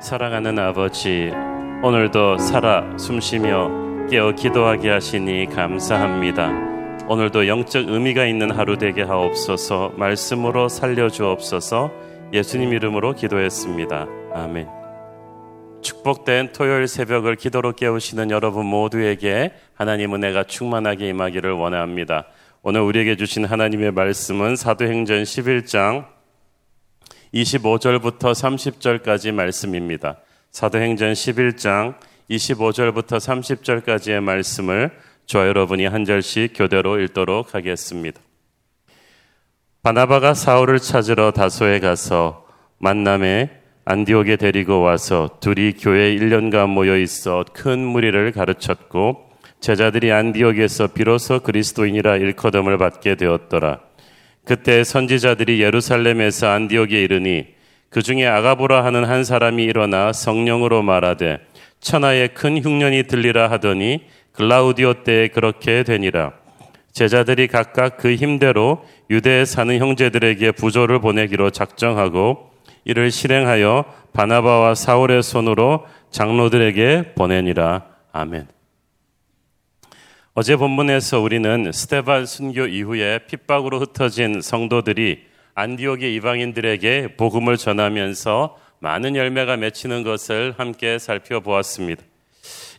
사랑하는 아버지, 오늘도 살아 숨쉬며 깨어 기도하게 하시니 감사합니다. 오늘도 영적 의미가 있는 하루 되게 하옵소서 말씀으로 살려 주옵소서 예수님 이름으로 기도했습니다. 아멘. 축복된 토요일 새벽을 기도로 깨우시는 여러분 모두에게 하나님 은혜가 충만하게 임하기를 원합니다. 오늘 우리에게 주신 하나님의 말씀은 사도행전 11장 25절부터 30절까지 말씀입니다. 사도행전 11장 25절부터 30절까지의 말씀을 저 여러분이 한 절씩 교대로 읽도록 하겠습니다. 바나바가 사울을 찾으러 다소에 가서 만남에 안디옥에 데리고 와서 둘이 교회 1년간 모여 있어 큰 무리를 가르쳤고 제자들이 안디옥에서 비로소 그리스도인이라 일컬음을 받게 되었더라. 그때 선지자들이 예루살렘에서 안디옥에 이르니 그 중에 아가보라 하는 한 사람이 일어나 성령으로 말하되 천하에 큰 흉년이 들리라 하더니 글라우디오 때에 그렇게 되니라. 제자들이 각각 그 힘대로 유대에 사는 형제들에게 부조를 보내기로 작정하고 이를 실행하여 바나바와 사울의 손으로 장로들에게 보내니라. 아멘. 어제 본문에서 우리는 스테반 순교 이후에 핍박으로 흩어진 성도들이 안디옥의 이방인들에게 복음을 전하면서 많은 열매가 맺히는 것을 함께 살펴보았습니다.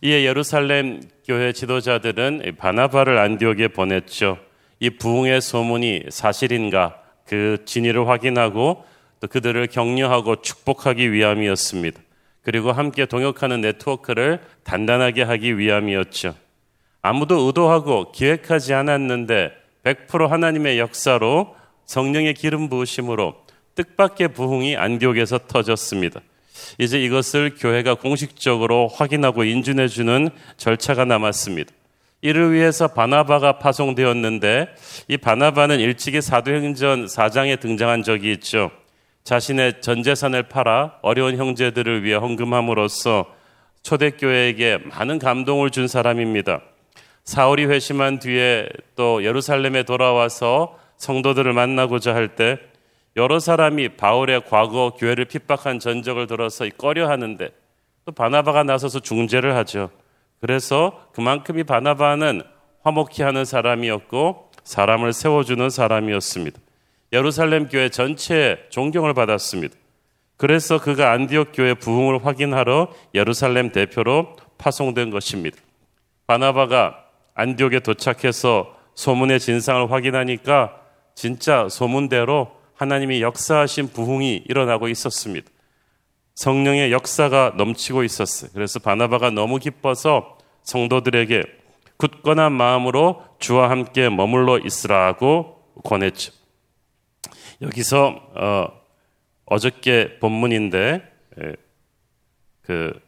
이에 예루살렘 교회 지도자들은 바나바를 안디옥에 보냈죠. 이 부흥의 소문이 사실인가 그 진위를 확인하고 또 그들을 격려하고 축복하기 위함이었습니다. 그리고 함께 동역하는 네트워크를 단단하게 하기 위함이었죠. 아무도 의도하고 기획하지 않았는데 100% 하나님의 역사로 성령의 기름 부으심으로 뜻밖의 부흥이 안디옥에서 터졌습니다. 이제 이것을 교회가 공식적으로 확인하고 인준해 주는 절차가 남았습니다. 이를 위해서 바나바가 파송되었는데 이 바나바는 일찍이 사도행전 4장에 등장한 적이 있죠. 자신의 전 재산을 팔아 어려운 형제들을 위해 헌금함으로써 초대교회에게 많은 감동을 준 사람입니다. 사울이 회심한 뒤에 또 예루살렘에 돌아와서 성도들을 만나고자 할 때 여러 사람이 바울의 과거 교회를 핍박한 전적을 들어서 꺼려 하는데 또 바나바가 나서서 중재를 하죠. 그래서 그만큼 이 바나바는 화목히 하는 사람이었고 사람을 세워주는 사람이었습니다. 예루살렘 교회 전체에 존경을 받았습니다. 그래서 그가 안디옥 교회 부흥을 확인하러 예루살렘 대표로 파송된 것입니다. 바나바가 안디옥에 도착해서 소문의 진상을 확인하니까 진짜 소문대로 하나님이 역사하신 부흥이 일어나고 있었습니다. 성령의 역사가 넘치고 있었어요. 그래서 바나바가 너무 기뻐서 성도들에게 굳건한 마음으로 주와 함께 머물러 있으라고 권했죠. 여기서 어, 어저께 본문인데 예, 그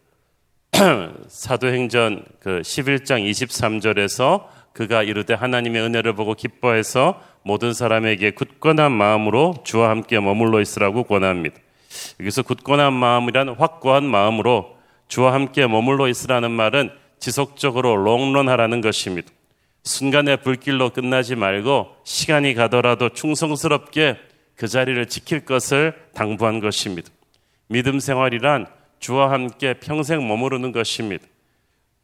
사도행전 그 11장 23절에서 그가 이르되 하나님의 은혜를 보고 기뻐해서 모든 사람에게 굳건한 마음으로 주와 함께 머물러 있으라고 권합니다. 여기서 굳건한 마음이란 확고한 마음으로 주와 함께 머물러 있으라는 말은 지속적으로 롱런하라는 것입니다. 순간의 불길로 끝나지 말고 시간이 가더라도 충성스럽게 그 자리를 지킬 것을 당부한 것입니다. 믿음 생활이란 주와 함께 평생 머무르는 것입니다.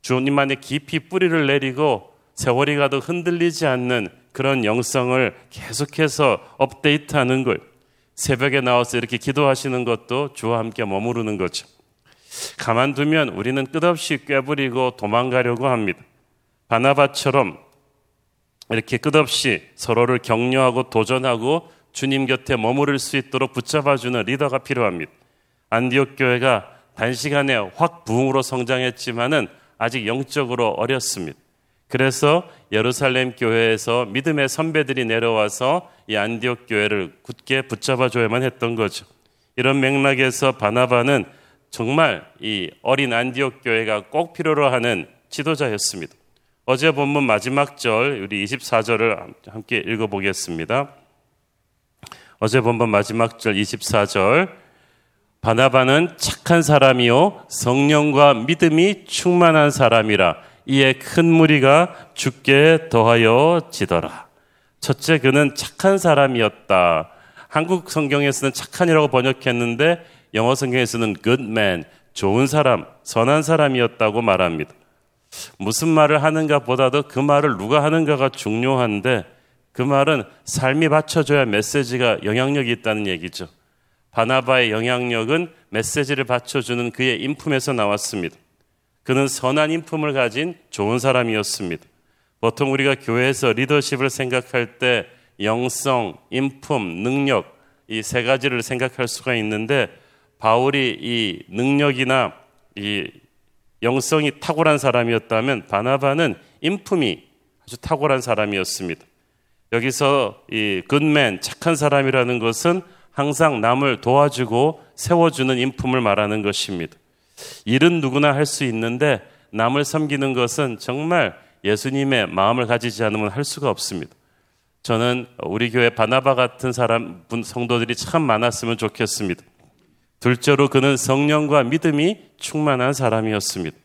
주님 안에 깊이 뿌리를 내리고 세월이 가도 흔들리지 않는 그런 영성을 계속해서 업데이트하는 것. 새벽에 나와서 이렇게 기도하시는 것도 주와 함께 머무르는 거죠. 가만두면 우리는 끝없이 꾀부리고 도망가려고 합니다. 바나바처럼 이렇게 끝없이 서로를 격려하고 도전하고 주님 곁에 머무를 수 있도록 붙잡아주는 리더가 필요합니다. 안디옥 교회가 단시간에 확 부흥으로 성장했지만은 아직 영적으로 어렸습니다. 그래서 예루살렘 교회에서 믿음의 선배들이 내려와서 이 안디옥 교회를 굳게 붙잡아 줘야만 했던 거죠. 이런 맥락에서 바나바는 정말 이 어린 안디옥 교회가 꼭 필요로 하는 지도자였습니다. 어제 본문 마지막 절 우리 24절을 함께 읽어 보겠습니다. 어제 본문 마지막 절 24절 바나바는 착한 사람이요 성령과 믿음이 충만한 사람이라 이에 큰 무리가 죽게 더하여 지더라. 첫째 그는 착한 사람이었다. 한국 성경에서는 착한이라고 번역했는데 영어 성경에서는 good man, 좋은 사람, 선한 사람이었다고 말합니다. 무슨 말을 하는가 보다도 그 말을 누가 하는가가 중요한데 그 말은 삶이 받쳐줘야 메시지가 영향력이 있다는 얘기죠. 바나바의 영향력은 메시지를 받쳐주는 그의 인품에서 나왔습니다. 그는 선한 인품을 가진 좋은 사람이었습니다. 보통 우리가 교회에서 리더십을 생각할 때 영성, 인품, 능력 이 세 가지를 생각할 수가 있는데 바울이 이 능력이나 이 영성이 탁월한 사람이었다면 바나바는 인품이 아주 탁월한 사람이었습니다. 여기서 이 굿맨 착한 사람이라는 것은 항상 남을 도와주고 세워주는 인품을 말하는 것입니다. 일은 누구나 할 수 있는데 남을 섬기는 것은 정말 예수님의 마음을 가지지 않으면 할 수가 없습니다. 저는 우리 교회 바나바 같은 사람 성도들이 참 많았으면 좋겠습니다. 둘째로 그는 성령과 믿음이 충만한 사람이었습니다.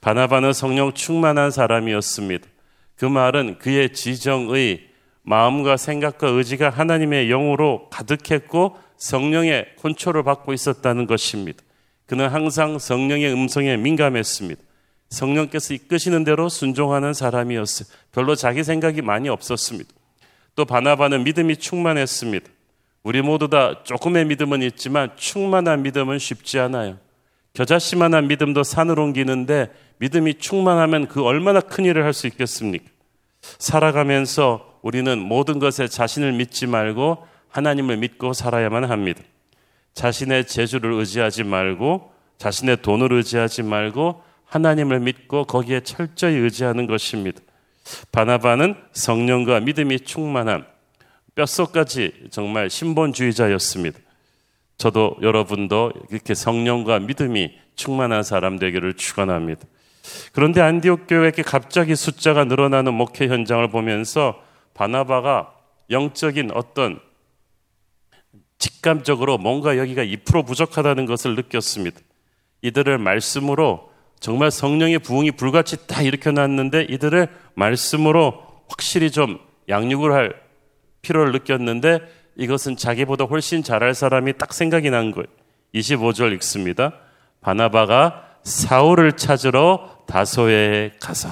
바나바는 성령 충만한 사람이었습니다. 그 말은 그의 지정의 마음과 생각과 의지가 하나님의 영으로 가득했고 성령의 컨트롤을 받고 있었다는 것입니다. 그는 항상 성령의 음성에 민감했습니다. 성령께서 이끄시는 대로 순종하는 사람이었어요. 별로 자기 생각이 많이 없었습니다. 또 바나바는 믿음이 충만했습니다. 우리 모두 다 조금의 믿음은 있지만 충만한 믿음은 쉽지 않아요. 겨자씨만한 믿음도 산을 옮기는데 믿음이 충만하면 그 얼마나 큰 일을 할 수 있겠습니까? 살아가면서 우리는 모든 것에 자신을 믿지 말고 하나님을 믿고 살아야만 합니다. 자신의 재주를 의지하지 말고 자신의 돈을 의지하지 말고 하나님을 믿고 거기에 철저히 의지하는 것입니다. 바나바는 성령과 믿음이 충만한 뼛속까지 정말 신본주의자였습니다. 저도 여러분도 이렇게 성령과 믿음이 충만한 사람 되기를 축원합니다. 그런데 안디옥 교회에 갑자기 숫자가 늘어나는 목회 현장을 보면서 바나바가 영적인 어떤 직감적으로 뭔가 여기가 2% 부족하다는 것을 느꼈습니다. 이들을 말씀으로 정말 성령의 부흥이 불같이 다 일으켜놨는데 이들을 말씀으로 확실히 좀 양육을 할 필요를 느꼈는데 이것은 자기보다 훨씬 잘할 사람이 딱 생각이 난 거예요. 25절 읽습니다. 바나바가 사울을 찾으러 다소에 가서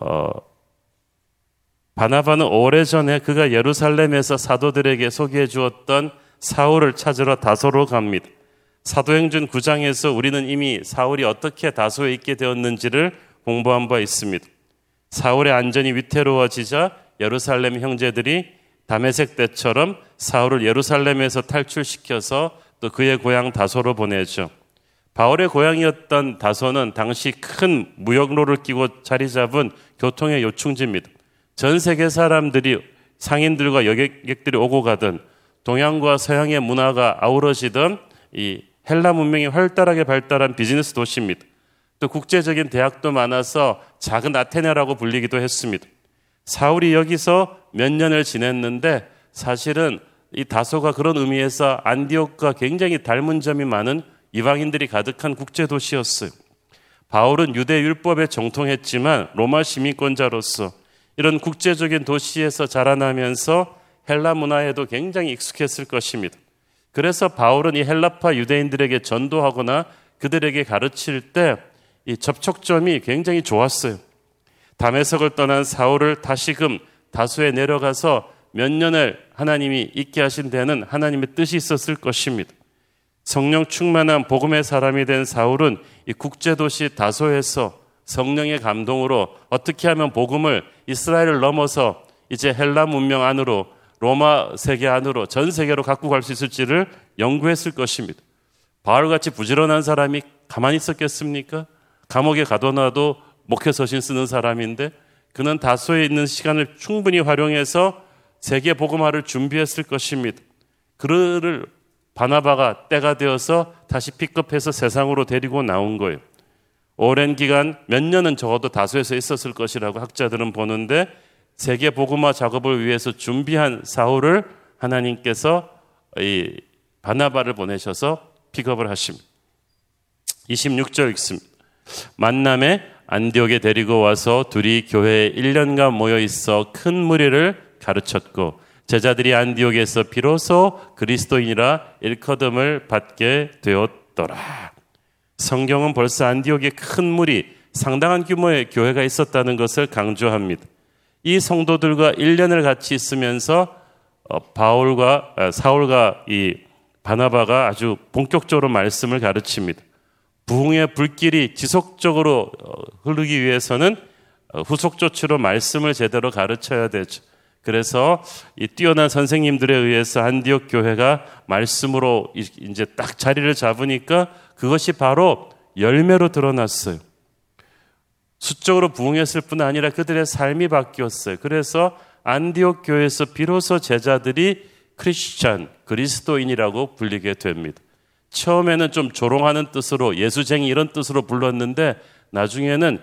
어, 바나바는 오래전에 그가 예루살렘에서 사도들에게 소개해 주었던 사울을 찾으러 다소로 갑니다. 사도행전 9장에서 우리는 이미 사울이 어떻게 다소에 있게 되었는지를 공부한 바 있습니다. 사울의 안전이 위태로워지자 예루살렘 형제들이 다메색 때처럼 사울을 예루살렘에서 탈출시켜서 또 그의 고향 다소로 보내죠. 바울의 고향이었던 다소는 당시 큰 무역로를 끼고 자리 잡은 교통의 요충지입니다. 전 세계 사람들이 상인들과 여객들이 오고 가던 동양과 서양의 문화가 아우러지던 이 헬라 문명이 활달하게 발달한 비즈니스 도시입니다. 또 국제적인 대학도 많아서 작은 아테네라고 불리기도 했습니다. 사울이 여기서 몇 년을 지냈는데 사실은 이 다소가 그런 의미에서 안디옥과 굉장히 닮은 점이 많은 이방인들이 가득한 국제 도시였어요. 바울은 유대 율법에 정통했지만 로마 시민권자로서 이런 국제적인 도시에서 자라나면서 헬라 문화에도 굉장히 익숙했을 것입니다. 그래서 바울은 이 헬라파 유대인들에게 전도하거나 그들에게 가르칠 때 이 접촉점이 굉장히 좋았어요. 담에석을 떠난 사울을 다시금 다수에 내려가서 몇 년을 하나님이 있게 하신 데는 하나님의 뜻이 있었을 것입니다. 성령 충만한 복음의 사람이 된 사울은 이 국제도시 다소에서 성령의 감동으로 어떻게 하면 복음을 이스라엘을 넘어서 이제 헬라 문명 안으로 로마 세계 안으로 전 세계로 갖고 갈 수 있을지를 연구했을 것입니다. 바울같이 부지런한 사람이 가만히 있었겠습니까? 감옥에 가둬놔도 목회 서신 쓰는 사람인데 그는 다소에 있는 시간을 충분히 활용해서 세계 복음화를 준비했을 것입니다. 그를 바나바가 때가 되어서 다시 픽업해서 세상으로 데리고 나온 거예요. 오랜 기간 몇 년은 적어도 다수에서 있었을 것이라고 학자들은 보는데 세계 복음화 작업을 위해서 준비한 사울을 하나님께서 이 바나바를 보내셔서 픽업을 하십니다. 26절 읽습니다. 만남에 안디옥에 데리고 와서 둘이 교회에 1년간 모여 있어 큰 무리를 가르쳤고 제자들이 안디옥에서 비로소 그리스도인이라 일커듬을 받게 되었더라. 성경은 벌써 안디옥에 큰 무리, 상당한 규모의 교회가 있었다는 것을 강조합니다. 이 성도들과 1년을 같이 있으면서 어, 바울과 아, 사울과 이 바나바가 아주 본격적으로 말씀을 가르칩니다. 부흥의 불길이 지속적으로 어, 흐르기 위해서는 어, 후속 조치로 말씀을 제대로 가르쳐야 되죠. 그래서 이 뛰어난 선생님들에 의해서 안디옥 교회가 말씀으로 이제 딱 자리를 잡으니까 그것이 바로 열매로 드러났어요. 수적으로 부흥했을 뿐 아니라 그들의 삶이 바뀌었어요. 그래서 안디옥 교회에서 비로소 제자들이 크리스찬, 그리스도인이라고 불리게 됩니다. 처음에는 좀 조롱하는 뜻으로 예수쟁이 이런 뜻으로 불렀는데 나중에는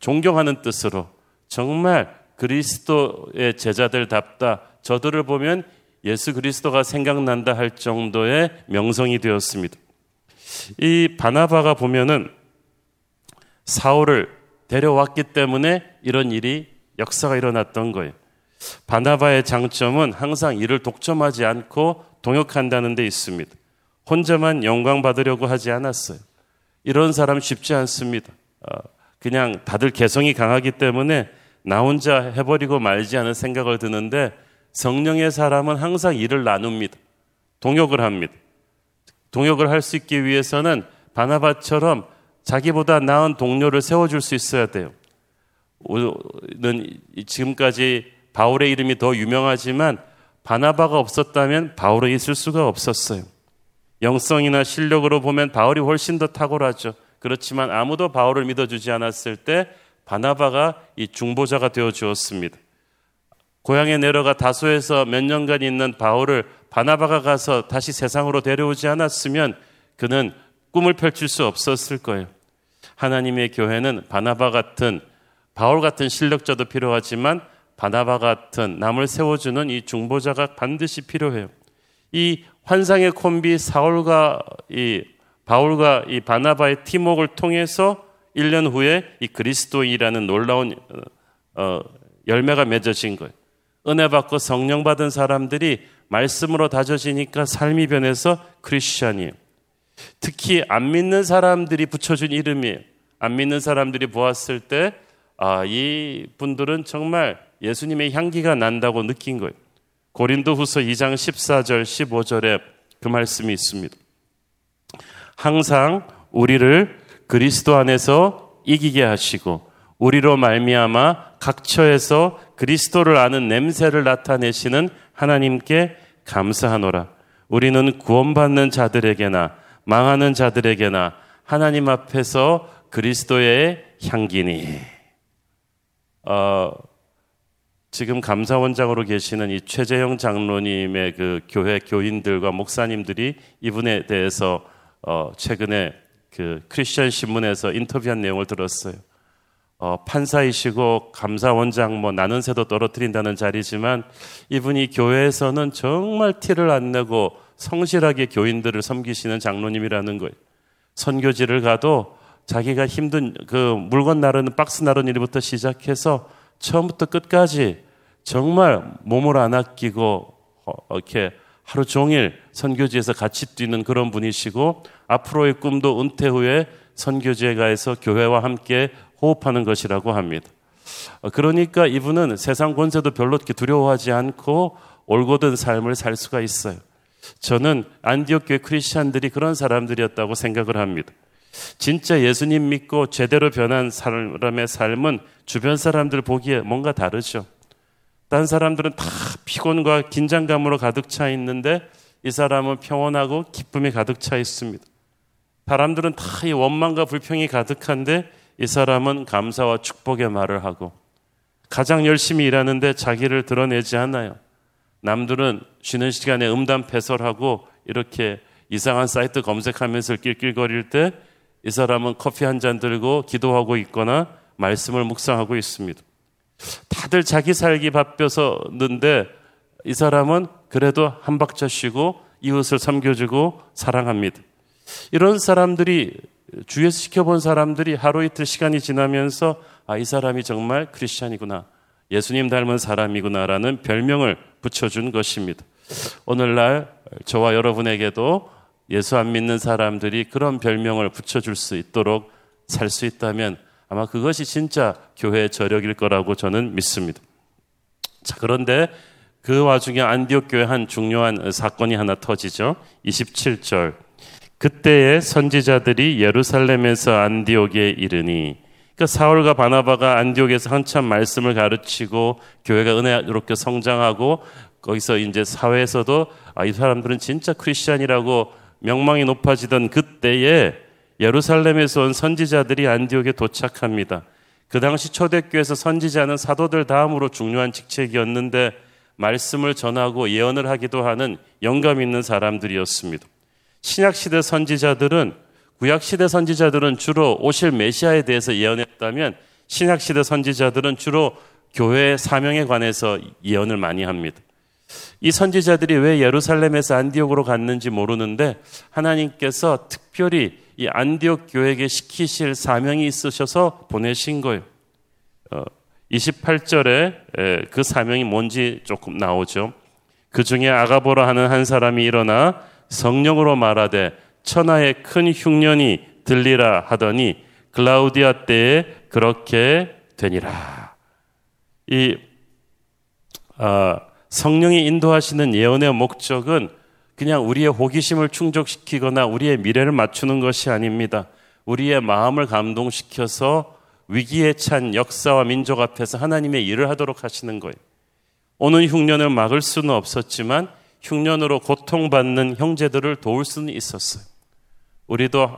존경하는 뜻으로 정말 그리스도의 제자들답다. 저들을 보면 예수 그리스도가 생각난다 할 정도의 명성이 되었습니다. 이 바나바가 보면은 사울을 데려왔기 때문에 이런 일이 역사가 일어났던 거예요. 바나바의 장점은 항상 일을 독점하지 않고 동역한다는 데 있습니다. 혼자만 영광 받으려고 하지 않았어요. 이런 사람 쉽지 않습니다. 어, 그냥 다들 개성이 강하기 때문에 나 혼자 해버리고 말지 않은 생각을 드는데 성령의 사람은 항상 일을 나눕니다. 동역을 합니다. 동역을 할 수 있기 위해서는 바나바처럼 자기보다 나은 동료를 세워줄 수 있어야 돼요. 우리는 지금까지 바울의 이름이 더 유명하지만 바나바가 없었다면 바울은 있을 수가 없었어요. 영성이나 실력으로 보면 바울이 훨씬 더 탁월하죠. 그렇지만 아무도 바울을 믿어주지 않았을 때 바나바가 이 중보자가 되어 주었습니다. 고향에 내려가 다소에서 몇 년간 있는 바울을 바나바가 가서 다시 세상으로 데려오지 않았으면 그는 꿈을 펼칠 수 없었을 거예요. 하나님의 교회는 바나바 같은 바울 같은 실력자도 필요하지만 바나바 같은 남을 세워주는 이 중보자가 반드시 필요해요. 이 환상의 콤비 사울과 이 바울과 이 바나바의 팀웍을 통해서 1년 후에 이 그리스도인이라는 놀라운 어, 열매가 맺어진 거예요. 은혜 받고 성령 받은 사람들이 말씀으로 다져지니까 삶이 변해서 크리스천이에요. 특히 안 믿는 사람들이 붙여준 이름이에요. 안 믿는 사람들이 보았을 때, 아, 이 분들은 정말 예수님의 향기가 난다고 느낀 거예요. 고린도 후서 2장 14절, 15절에 그 말씀이 있습니다. 항상 우리를 그리스도 안에서 이기게 하시고 우리로 말미암아 각처에서 그리스도를 아는 냄새를 나타내시는 하나님께 감사하노라. 우리는 구원받는 자들에게나 망하는 자들에게나 하나님 앞에서 그리스도의 향기니. 어, 지금 감사원장으로 계시는 이 최재형 장로님의 그 교회 교인들과 목사님들이 이분에 대해서 어, 최근에 그 크리스천 신문에서 인터뷰한 내용을 들었어요. 어, 판사이시고 감사원장 뭐 나는 새도 떨어뜨린다는 자리지만 이분이 교회에서는 정말 티를 안 내고 성실하게 교인들을 섬기시는 장로님이라는 거예요. 선교지를 가도 자기가 힘든 그 물건 나르는 박스 나르는 일부터 시작해서 처음부터 끝까지 정말 몸을 안 아끼고 어, 이렇게 하루 종일 선교지에서 같이 뛰는 그런 분이시고 앞으로의 꿈도 은퇴 후에 선교지에 가서 교회와 함께 호흡하는 것이라고 합니다. 어, 그러니까 이분은 세상 권세도 별로 두려워하지 않고 올곧은 삶을 살 수가 있어요. 저는 안디옥 교회 크리스천들이 그런 사람들이었다고 생각을 합니다. 진짜 예수님 믿고 제대로 변한 사람의 삶은 주변 사람들 보기에 뭔가 다르죠. 딴 사람들은 다 피곤과 긴장감으로 가득 차 있는데 이 사람은 평온하고 기쁨이 가득 차 있습니다. 사람들은 다 이 원망과 불평이 가득한데 이 사람은 감사와 축복의 말을 하고 가장 열심히 일하는데 자기를 드러내지 않아요. 남들은 쉬는 시간에 음담 패설하고 이렇게 이상한 사이트 검색하면서 낄낄거릴 때 이 사람은 커피 한 잔 들고 기도하고 있거나 말씀을 묵상하고 있습니다. 다들 자기 살기 바빠서는데 이 사람은 그래도 한 박자 쉬고 이웃을 섬겨주고 사랑합니다. 이런 사람들이 주위에서 지켜본 사람들이 하루 이틀 시간이 지나면서 아, 이 사람이 정말 크리스찬이구나. 예수님 닮은 사람이구나라는 별명을 붙여준 것입니다. 오늘날 저와 여러분에게도 예수 안 믿는 사람들이 그런 별명을 붙여줄 수 있도록 살 수 있다면 아마 그것이 진짜 교회의 저력일 거라고 저는 믿습니다. 자, 그런데 그 와중에 안디옥 교회 한 중요한 사건이 하나 터지죠. 27절. 그때의 선지자들이 예루살렘에서 안디옥에 이르니 그러니까 사울과 바나바가 안디옥에서 한참 말씀을 가르치고 교회가 은혜롭게 성장하고 거기서 이제 사회에서도 아, 이 사람들은 진짜 크리스천이라고 명망이 높아지던 그때에 예루살렘에서 온 선지자들이 안디옥에 도착합니다. 그 당시 초대교회에서 선지자는 사도들 다음으로 중요한 직책이었는데 말씀을 전하고 예언을 하기도 하는 영감 있는 사람들이었습니다. 신약시대 선지자들은 구약시대 선지자들은 주로 오실 메시아에 대해서 예언했다면 신약시대 선지자들은 주로 교회의 사명에 관해서 예언을 많이 합니다. 이 선지자들이 왜 예루살렘에서 안디옥으로 갔는지 모르는데 하나님께서 특별히 이 안디옥 교회에게 시키실 사명이 있으셔서 보내신 거예요. 어, 28절에 그 사명이 뭔지 조금 나오죠. 그 중에 아가보라 하는 한 사람이 일어나 성령으로 말하되 천하의 큰 흉년이 들리라 하더니 글라우디아 때에 그렇게 되니라. 이 아, 성령이 인도하시는 예언의 목적은 그냥 우리의 호기심을 충족시키거나 우리의 미래를 맞추는 것이 아닙니다. 우리의 마음을 감동시켜서 위기에 찬 역사와 민족 앞에서 하나님의 일을 하도록 하시는 거예요. 오는 흉년을 막을 수는 없었지만 흉년으로 고통받는 형제들을 도울 수는 있었어요. 우리도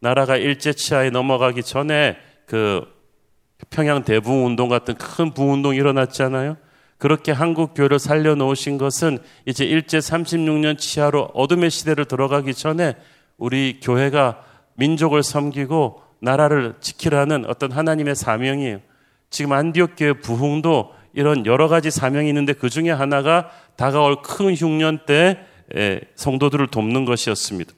나라가 일제치하에 넘어가기 전에 그 평양 대부 운동 같은 큰 부운동이 일어났잖아요. 그렇게 한국 교회를 살려놓으신 것은 이제 일제 36년 치하로 어둠의 시대를 들어가기 전에 우리 교회가 민족을 섬기고 나라를 지키라는 어떤 하나님의 사명이에요. 지금 안디옥 교회 부흥도 이런 여러 가지 사명이 있는데 그 중에 하나가 다가올 큰 흉년 때 성도들을 돕는 것이었습니다.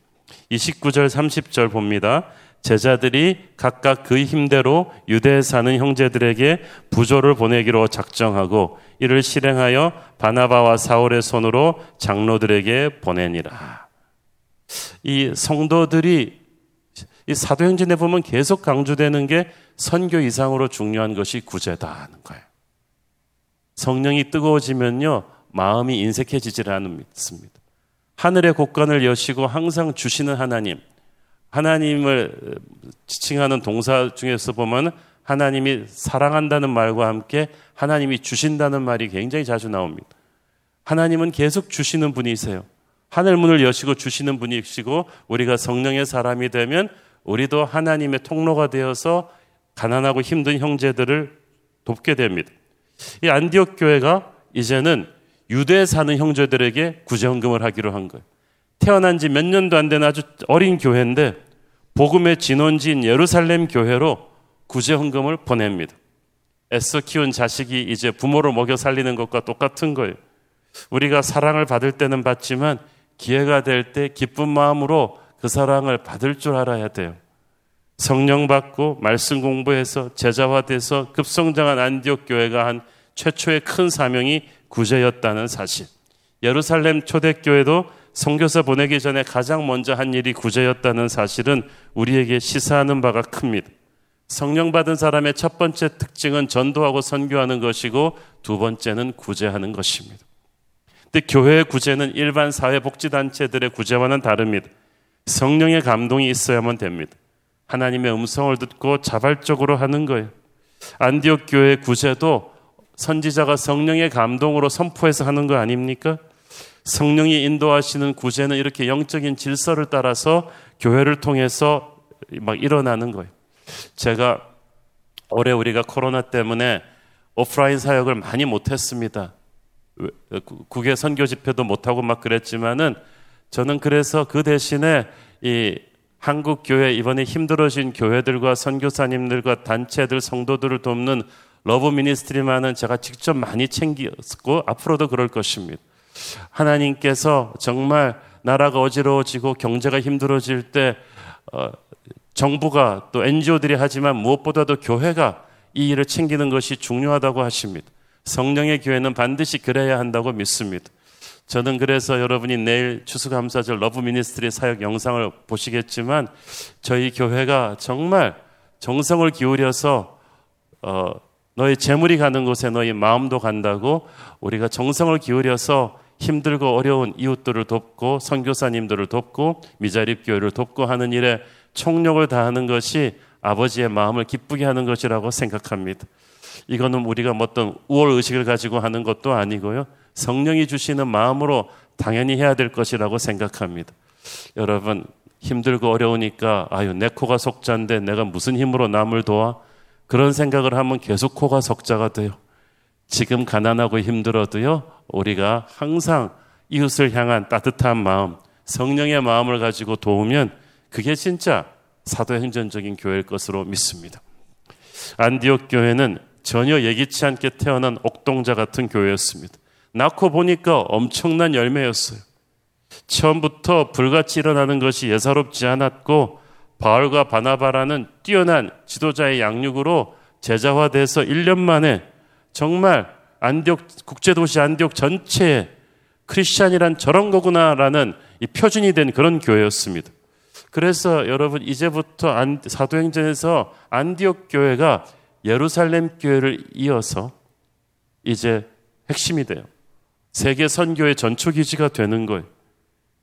29절 30절 봅니다. 제자들이 각각 그 힘대로 유대에 사는 형제들에게 부조를 보내기로 작정하고 이를 실행하여 바나바와 사울의 손으로 장로들에게 보내니라. 이 성도들이 이 사도행전에 보면 계속 강조되는 게 선교 이상으로 중요한 것이 구제다 하는 거예요. 성령이 뜨거워지면요 마음이 인색해지질 않습니다. 하늘의 곳간을 여시고 항상 주시는 하나님, 하나님을 지칭하는 동사 중에서 보면 하나님이 사랑한다는 말과 함께 하나님이 주신다는 말이 굉장히 자주 나옵니다. 하나님은 계속 주시는 분이세요. 하늘 문을 여시고 주시는 분이시고 우리가 성령의 사람이 되면 우리도 하나님의 통로가 되어서 가난하고 힘든 형제들을 돕게 됩니다. 이 안디옥 교회가 이제는 유대에 사는 형제들에게 구제헌금을 하기로 한 거예요. 태어난 지 몇 년도 안 된 아주 어린 교회인데 복음의 진원지인 예루살렘 교회로 구제 헌금을 보냅니다. 애써 키운 자식이 이제 부모를 먹여 살리는 것과 똑같은 거예요. 우리가 사랑을 받을 때는 받지만 기회가 될 때 기쁜 마음으로 그 사랑을 받을 줄 알아야 돼요. 성령 받고 말씀 공부해서 제자화 돼서 급성장한 안디옥 교회가 한 최초의 큰 사명이 구제였다는 사실. 예루살렘 초대교회도 성교사 보내기 전에 가장 먼저 한 일이 구제였다는 사실은 우리에게 시사하는 바가 큽니다. 성령 받은 사람의 첫 번째 특징은 전도하고 선교하는 것이고 두 번째는 구제하는 것입니다. 근데 교회의 구제는 일반 사회복지단체들의 구제와는 다릅니다. 성령의 감동이 있어야만 됩니다. 하나님의 음성을 듣고 자발적으로 하는 거예요. 안디옥 교회 구제도 선지자가 성령의 감동으로 선포해서 하는 거 아닙니까? 성령이 인도하시는 구제는 이렇게 영적인 질서를 따라서 교회를 통해서 막 일어나는 거예요. 제가 올해 우리가 코로나 때문에 오프라인 사역을 많이 못했습니다. 국외 선교 집회도 못하고 막 그랬지만은 저는 그래서 그 대신에 이 한국 교회 이번에 힘들어진 교회들과 선교사님들과 단체들 성도들을 돕는 Love Ministry만은 제가 직접 많이 챙겼고 앞으로도 그럴 것입니다. 하나님께서 정말 나라가 어지러워지고 경제가 힘들어질 때 어, 정부가 또 NGO들이 하지만 무엇보다도 교회가 이 일을 챙기는 것이 중요하다고 하십니다. 성령의 교회는 반드시 그래야 한다고 믿습니다. 저는 그래서 여러분이 내일 추수감사절 Love Ministry 사역 영상을 보시겠지만 저희 교회가 정말 정성을 기울여서 어, 너희 재물이 가는 곳에 너희 마음도 간다고 우리가 정성을 기울여서 힘들고 어려운 이웃들을 돕고 선교사님들을 돕고 미자립 교회를 돕고 하는 일에 총력을 다하는 것이 아버지의 마음을 기쁘게 하는 것이라고 생각합니다. 이거는 우리가 뭐 어떤 우월 의식을 가지고 하는 것도 아니고요. 성령이 주시는 마음으로 당연히 해야 될 것이라고 생각합니다. 여러분 힘들고 어려우니까 아유 내 코가 속자인데 내가 무슨 힘으로 남을 도와 그런 생각을 하면 계속 코가 석자가 돼요. 지금 가난하고 힘들어도요, 우리가 항상 이웃을 향한 따뜻한 마음, 성령의 마음을 가지고 도우면 그게 진짜 사도행전적인 교회일 것으로 믿습니다. 안디옥 교회는 전혀 예기치 않게 태어난 옥동자 같은 교회였습니다. 낳고 보니까 엄청난 열매였어요. 처음부터 불같이 일어나는 것이 예사롭지 않았고 바울과 바나바라는 뛰어난 지도자의 양육으로 제자화돼서 1년 만에 정말 안디옥 국제도시 안디옥 전체에 크리스찬이란 저런 거구나라는 이 표준이 된 그런 교회였습니다. 그래서 여러분 이제부터 안, 사도행전에서 안디옥 교회가 예루살렘 교회를 이어서 이제 핵심이 돼요. 세계 선교의 전초 기지가 되는 거예요.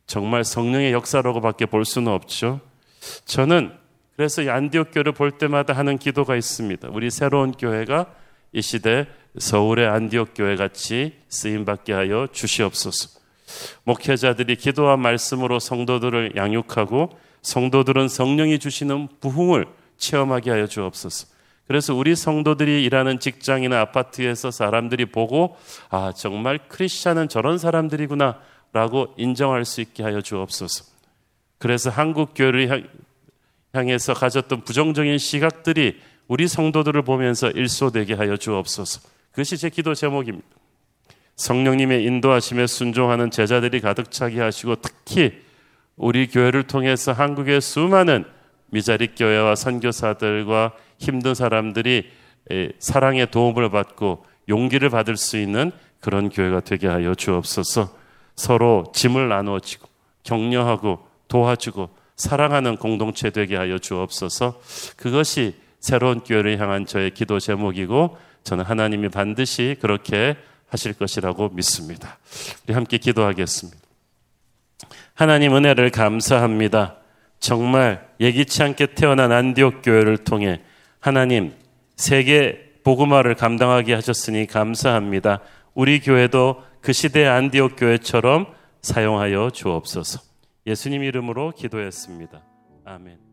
정말 성령의 역사라고밖에 볼 수는 없죠. 저는 그래서 이 안디옥 교회를 볼 때마다 하는 기도가 있습니다. 우리 새로운 교회가 이 시대 서울의 안디옥 교회 같이 쓰임 받게 하여 주시옵소서. 목회자들이 기도와 말씀으로 성도들을 양육하고 성도들은 성령이 주시는 부흥을 체험하게 하여 주옵소서. 그래서 우리 성도들이 일하는 직장이나 아파트에서 사람들이 보고 아 정말 크리스찬은 저런 사람들이구나라고 인정할 수 있게 하여 주옵소서. 그래서 한국 교회를 향해서 가졌던 부정적인 시각들이 우리 성도들을 보면서 일소되게 하여 주옵소서. 그것이 제 기도 제목입니다. 성령님의 인도하심에 순종하는 제자들이 가득 차게 하시고 특히 우리 교회를 통해서 한국의 수많은 미자립 교회와 선교사들과 힘든 사람들이 사랑의 도움을 받고 용기를 받을 수 있는 그런 교회가 되게 하여 주옵소서. 서로 짐을 나누어지고 격려하고 도와주고 사랑하는 공동체 되게 하여 주옵소서. 그것이 새로운 교회를 향한 저의 기도 제목이고 저는 하나님이 반드시 그렇게 하실 것이라고 믿습니다. 우리 함께 기도하겠습니다. 하나님 은혜를 감사합니다. 정말 예기치 않게 태어난 안디옥 교회를 통해 하나님 세계 복음화를 감당하게 하셨으니 감사합니다. 우리 교회도 그 시대 안디옥 교회처럼 사용하여 주옵소서. 예수님 이름으로 기도했습니다. 아멘.